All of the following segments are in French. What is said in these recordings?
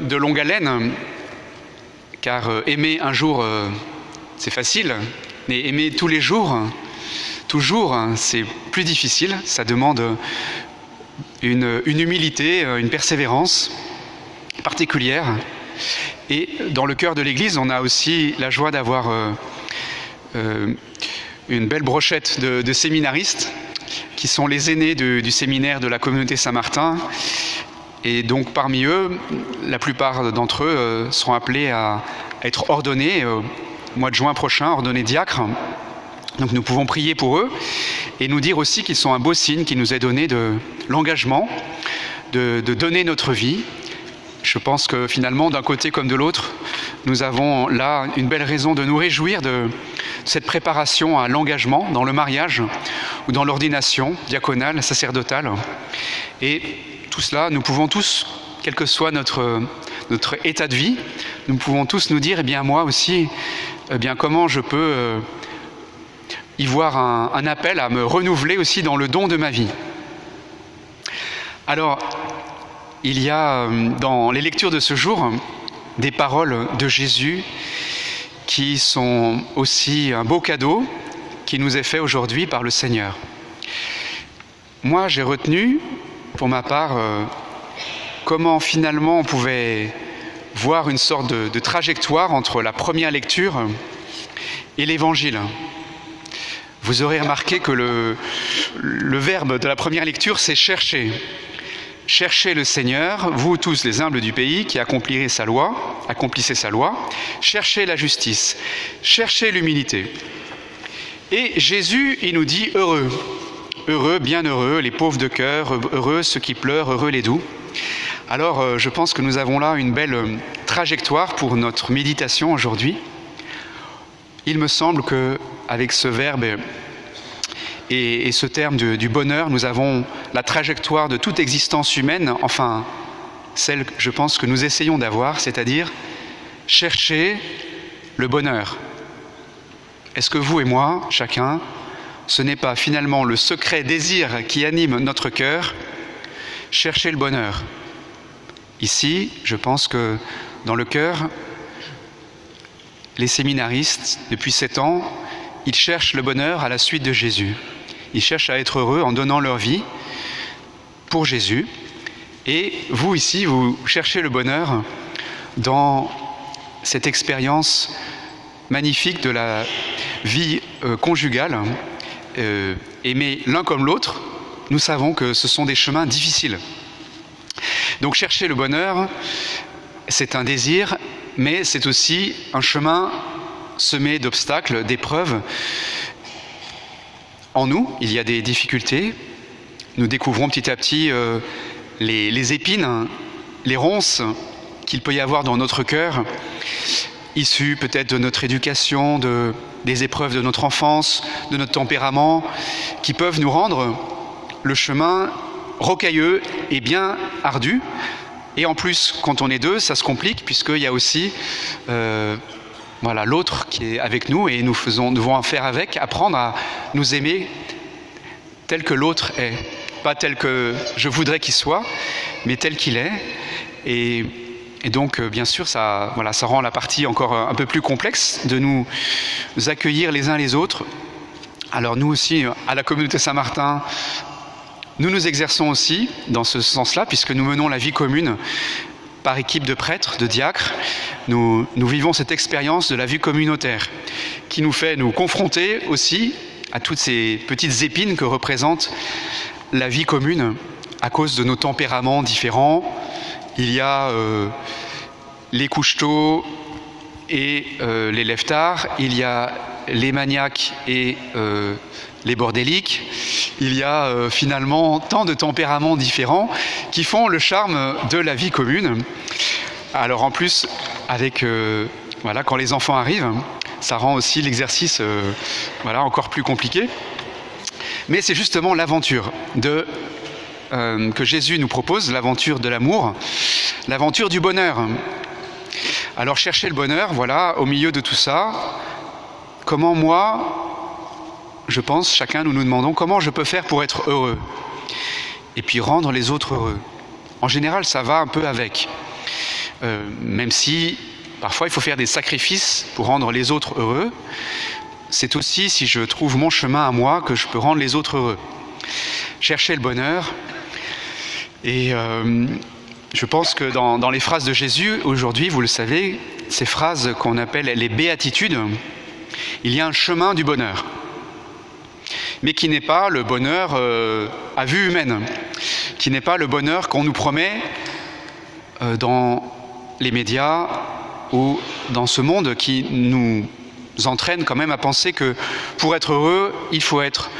de longue haleine, car euh, aimer un jour, euh, c'est facile, mais aimer tous les jours, toujours, c'est plus difficile. Ça demande une, humilité, une persévérance particulière. Et dans le cœur de l'Église, on a aussi la joie d'avoir une belle brochette de, séminaristes qui sont les aînés du séminaire de la communauté Saint-Martin et donc parmi eux, la plupart d'entre eux euh, seront appelés à être ordonnés euh, au mois de juin prochain, ordonnés diacres. Donc nous pouvons prier pour eux et nous dire aussi qu'ils sont un beau signe qui nous est donné de l'engagement, de, donner notre vie. Je pense que finalement, d'un côté comme de l'autre, nous avons là une belle raison de nous réjouir de cette préparation à l'engagement dans le mariage ou dans l'ordination diaconale, sacerdotale. Et tout cela, nous pouvons tous, quel que soit notre, état de vie, nous pouvons tous nous dire, eh bien moi aussi, eh bien comment je peux euh, y voir un, appel à me renouveler aussi dans le don de ma vie. Alors, il y a euh, dans les lectures de ce jour des paroles de Jésus qui sont aussi un beau cadeau qui nous est fait aujourd'hui par le Seigneur. Moi, j'ai retenu pour ma part, euh, comment finalement on pouvait voir une sorte de, trajectoire entre la première lecture et l'évangile. Vous aurez remarqué que le, le verbe de la première lecture, c'est chercher. Cherchez le Seigneur, vous tous les humbles du pays qui accomplirez sa loi, accomplissez sa loi. Cherchez la justice, cherchez l'humilité. Et Jésus, il nous dit heureux. Heureux, bienheureux, les pauvres de cœur, heureux ceux qui pleurent, heureux les doux. Alors euh, je pense que nous avons là une belle euh, trajectoire pour notre méditation aujourd'hui. Il me semble que avec ce verbe et, ce terme du bonheur, nous avons la trajectoire de toute existence humaine, enfin celle que je pense que nous essayons d'avoir, c'est-à-dire chercher le bonheur. Est-ce que vous et moi, chacun, ce n'est pas finalement le secret désir qui anime notre cœur, chercher le bonheur. Ici, je pense que dans le cœur, les séminaristes, depuis sept ans, ils cherchent le bonheur à la suite de Jésus. Ils cherchent à être heureux en donnant leur vie pour Jésus. Et vous ici, vous cherchez le bonheur dans cette expérience magnifique de la vie euh, conjugale euh, aimer l'un comme l'autre, nous savons que ce sont des chemins difficiles. Donc chercher le bonheur, c'est un désir, mais c'est aussi un chemin semé d'obstacles, d'épreuves. En nous, il y a des difficultés. Nous découvrons petit à petit euh, les, épines, les ronces qu'il peut y avoir dans notre cœur, issues peut-être de notre éducation, de, des épreuves de notre enfance, de notre tempérament, qui peuvent nous rendre le chemin rocailleux et bien ardu. Et en plus, quand on est deux, ça se complique puisqu'il y a aussi euh, voilà, l'autre qui est avec nous et nous, faisons, devons faire avec, apprendre à nous aimer tel que l'autre est. Pas tel que je voudrais qu'il soit, mais tel qu'il est. Et et donc, euh, bien sûr, ça, voilà, ça rend la partie encore euh, un peu plus complexe de nous accueillir les uns les autres. Alors nous aussi, euh, à la communauté Saint-Martin, nous nous exerçons aussi dans ce sens-là, puisque nous menons la vie commune par équipe de prêtres, de diacres. Nous, nous vivons cette expérience de la vie communautaire qui nous fait nous confronter aussi à toutes ces petites épines que représente la vie commune à cause de nos tempéraments différents, il y a euh, les couches-tôt et euh, les leftards, il y a les maniaques et euh, les bordéliques. Il y a finalement tant de tempéraments différents qui font le charme de la vie commune. Alors en plus, avec voilà, quand les enfants arrivent, ça rend aussi l'exercice voilà, encore plus compliqué. Mais c'est justement l'aventure de euh, que Jésus nous propose, l'aventure de l'amour, l'aventure du bonheur. Alors chercher le bonheur, voilà, au milieu de tout ça, comment moi, je pense, chacun nous nous demandons comment je peux faire pour être heureux et puis rendre les autres heureux. En général, ça va un peu avec. euh, même si parfois il faut faire des sacrifices pour rendre les autres heureux, c'est aussi si je trouve mon chemin à moi que je peux rendre les autres heureux. Chercher le bonheur. Et euh, je pense que dans, les phrases de Jésus, aujourd'hui, vous le savez, ces phrases qu'on appelle les béatitudes, il y a un chemin du bonheur mais qui n'est pas le bonheur euh, à vue humaine, qui n'est pas le bonheur qu'on nous promet euh, dans les médias ou dans ce monde qui nous entraîne quand même à penser que pour être heureux, il faut être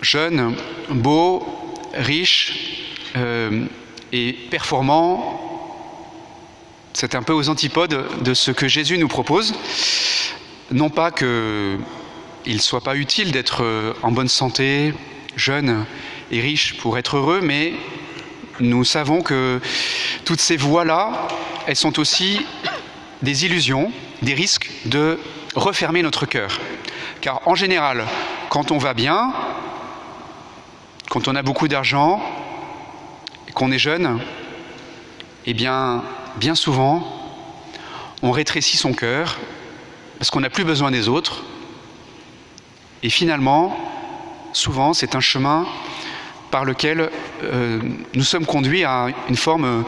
jeune, beau, riche et performant. C'est un peu aux antipodes de ce que Jésus nous propose. Non pas que il ne soit pas utile d'être euh, en bonne santé, jeune et riche pour être heureux, mais nous savons que toutes ces voies-là, elles sont aussi des illusions, des risques de refermer notre cœur. Car en général, quand on va bien, quand on a beaucoup d'argent, qu'on est jeune, eh bien, bien souvent, on rétrécit son cœur parce qu'on n'a plus besoin des autres, et finalement, souvent, c'est un chemin par lequel euh, nous sommes conduits à une forme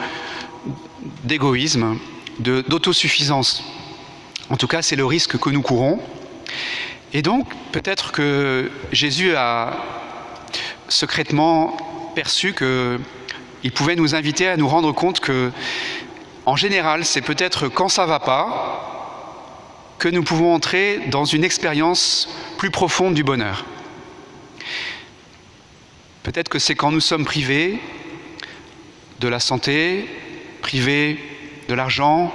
d'égoïsme, d'autosuffisance. En tout cas, c'est le risque que nous courons. Et donc, peut-être que Jésus a secrètement perçu qu'il pouvait nous inviter à nous rendre compte que, en général, c'est peut-être quand ça va pas que nous pouvons entrer dans une expérience plus profonde du bonheur. Peut-être que c'est quand nous sommes privés de la santé, privés de l'argent,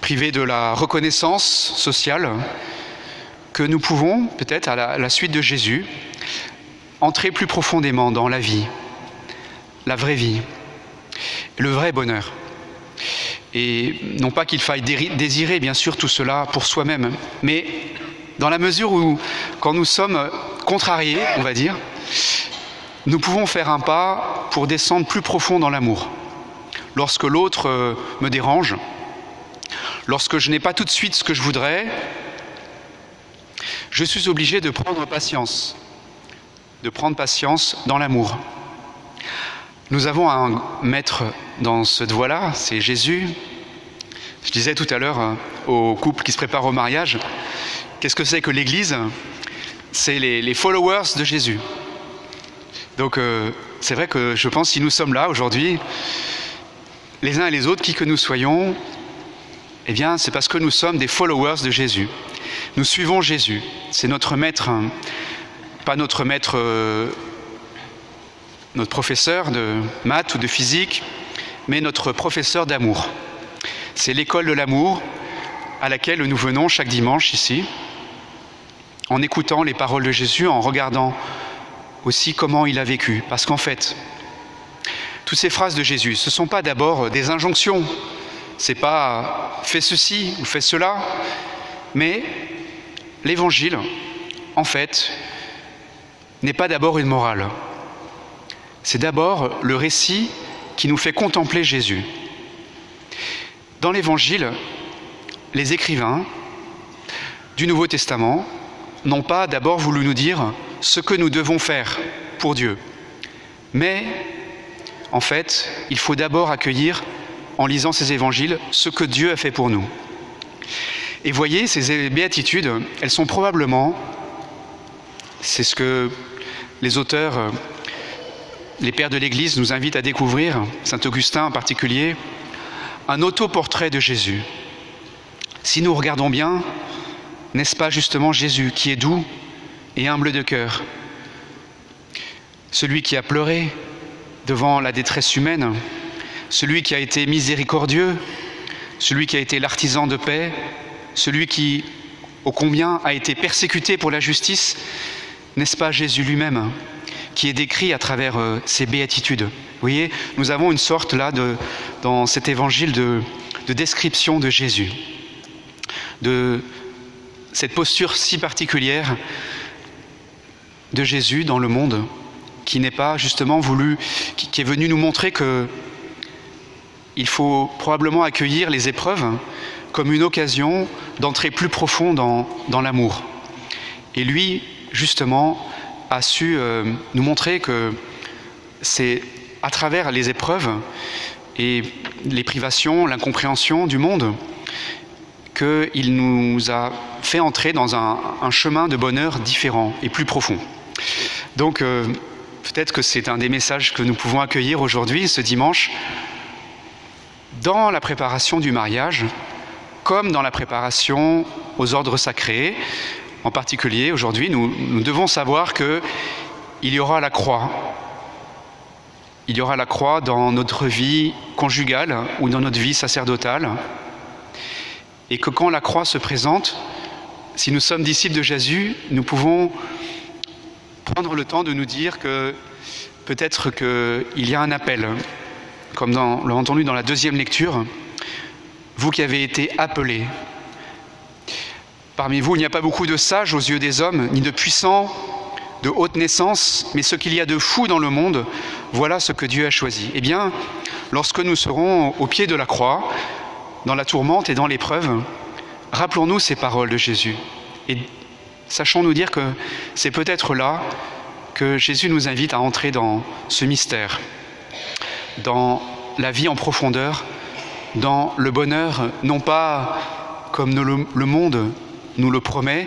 privés de la reconnaissance sociale, que nous pouvons, peut-être à la, suite de Jésus, entrer plus profondément dans la vie, la vraie vie, le vrai bonheur. Et non pas qu'il faille désirer, bien sûr, tout cela pour soi-même, mais dans la mesure où, quand nous sommes contrariés, on va dire, nous pouvons faire un pas pour descendre plus profond dans l'amour. Lorsque l'autre euh, me dérange, lorsque je n'ai pas tout de suite ce que je voudrais, je suis obligé de prendre patience, de prendre patience dans l'amour. Nous avons un maître dans cette voie-là, c'est Jésus. Je disais tout à l'heure euh, aux couples qui se préparent au mariage, qu'est-ce que c'est que l'Église? C'est les, followers de Jésus. Donc euh, c'est vrai que je pense si nous sommes là aujourd'hui, les uns et les autres, qui que nous soyons, eh bien c'est parce que nous sommes des followers de Jésus. Nous suivons Jésus. C'est notre maître, hein. Pas notre maître euh, notre professeur de maths ou de physique, mais notre professeur d'amour. C'est l'école de l'amour à laquelle nous venons chaque dimanche ici, en écoutant les paroles de Jésus, en regardant aussi comment il a vécu. Parce qu'en fait, toutes ces phrases de Jésus, ce ne sont pas d'abord des injonctions, c'est pas fais ceci ou fais cela, mais l'évangile, en fait, n'est pas d'abord une morale c'est d'abord le récit qui nous fait contempler Jésus. Dans l'Évangile, les écrivains du Nouveau Testament n'ont pas d'abord voulu nous dire ce que nous devons faire pour Dieu, mais en fait, il faut d'abord accueillir, en lisant ces évangiles, ce que Dieu a fait pour nous. Et voyez, ces béatitudes, elles sont probablement, c'est ce que les auteurs les pères de l'Église nous invitent à découvrir, Saint Augustin en particulier, un autoportrait de Jésus. Si nous regardons bien, n'est-ce pas justement Jésus qui est doux et humble de cœur? Celui qui a pleuré devant la détresse humaine, celui qui a été miséricordieux, celui qui a été l'artisan de paix, celui qui, ô combien, a été persécuté pour la justice, n'est-ce pas Jésus lui-même qui est décrit à travers euh, ces béatitudes? Vous voyez, nous avons une sorte là de, dans cet évangile de, de description de Jésus, de cette posture si particulière de Jésus dans le monde, qui n'est pas justement voulu, qui, est venu nous montrer que il faut probablement accueillir les épreuves comme une occasion d'entrer plus profond dans, dans l'amour. Et lui, justement, a su euh, nous montrer que c'est à travers les épreuves et les privations, l'incompréhension du monde, qu'il nous a fait entrer dans un, chemin de bonheur différent et plus profond. Donc, euh, peut-être que c'est un des messages que nous pouvons accueillir aujourd'hui, ce dimanche, dans la préparation du mariage, comme dans la préparation aux ordres sacrés. En particulier, aujourd'hui, nous, devons savoir qu'il y aura la croix. Il y aura la croix dans notre vie conjugale ou dans notre vie sacerdotale. Et que quand la croix se présente, si nous sommes disciples de Jésus, nous pouvons prendre le temps de nous dire que peut-être qu'il y a un appel, comme on l'a entendu dans la deuxième lecture, vous qui avez été appelés. Parmi vous, il n'y a pas beaucoup de sages aux yeux des hommes, ni de puissants, de haute naissance, mais ce qu'il y a de fou dans le monde, voilà ce que Dieu a choisi. Eh bien, lorsque nous serons au pied de la croix, dans la tourmente et dans l'épreuve, rappelons-nous ces paroles de Jésus et sachons nous dire que c'est peut-être là que Jésus nous invite à entrer dans ce mystère, dans la vie en profondeur, dans le bonheur, non pas comme le monde nous le promet,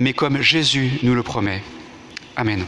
mais comme Jésus nous le promet. Amen.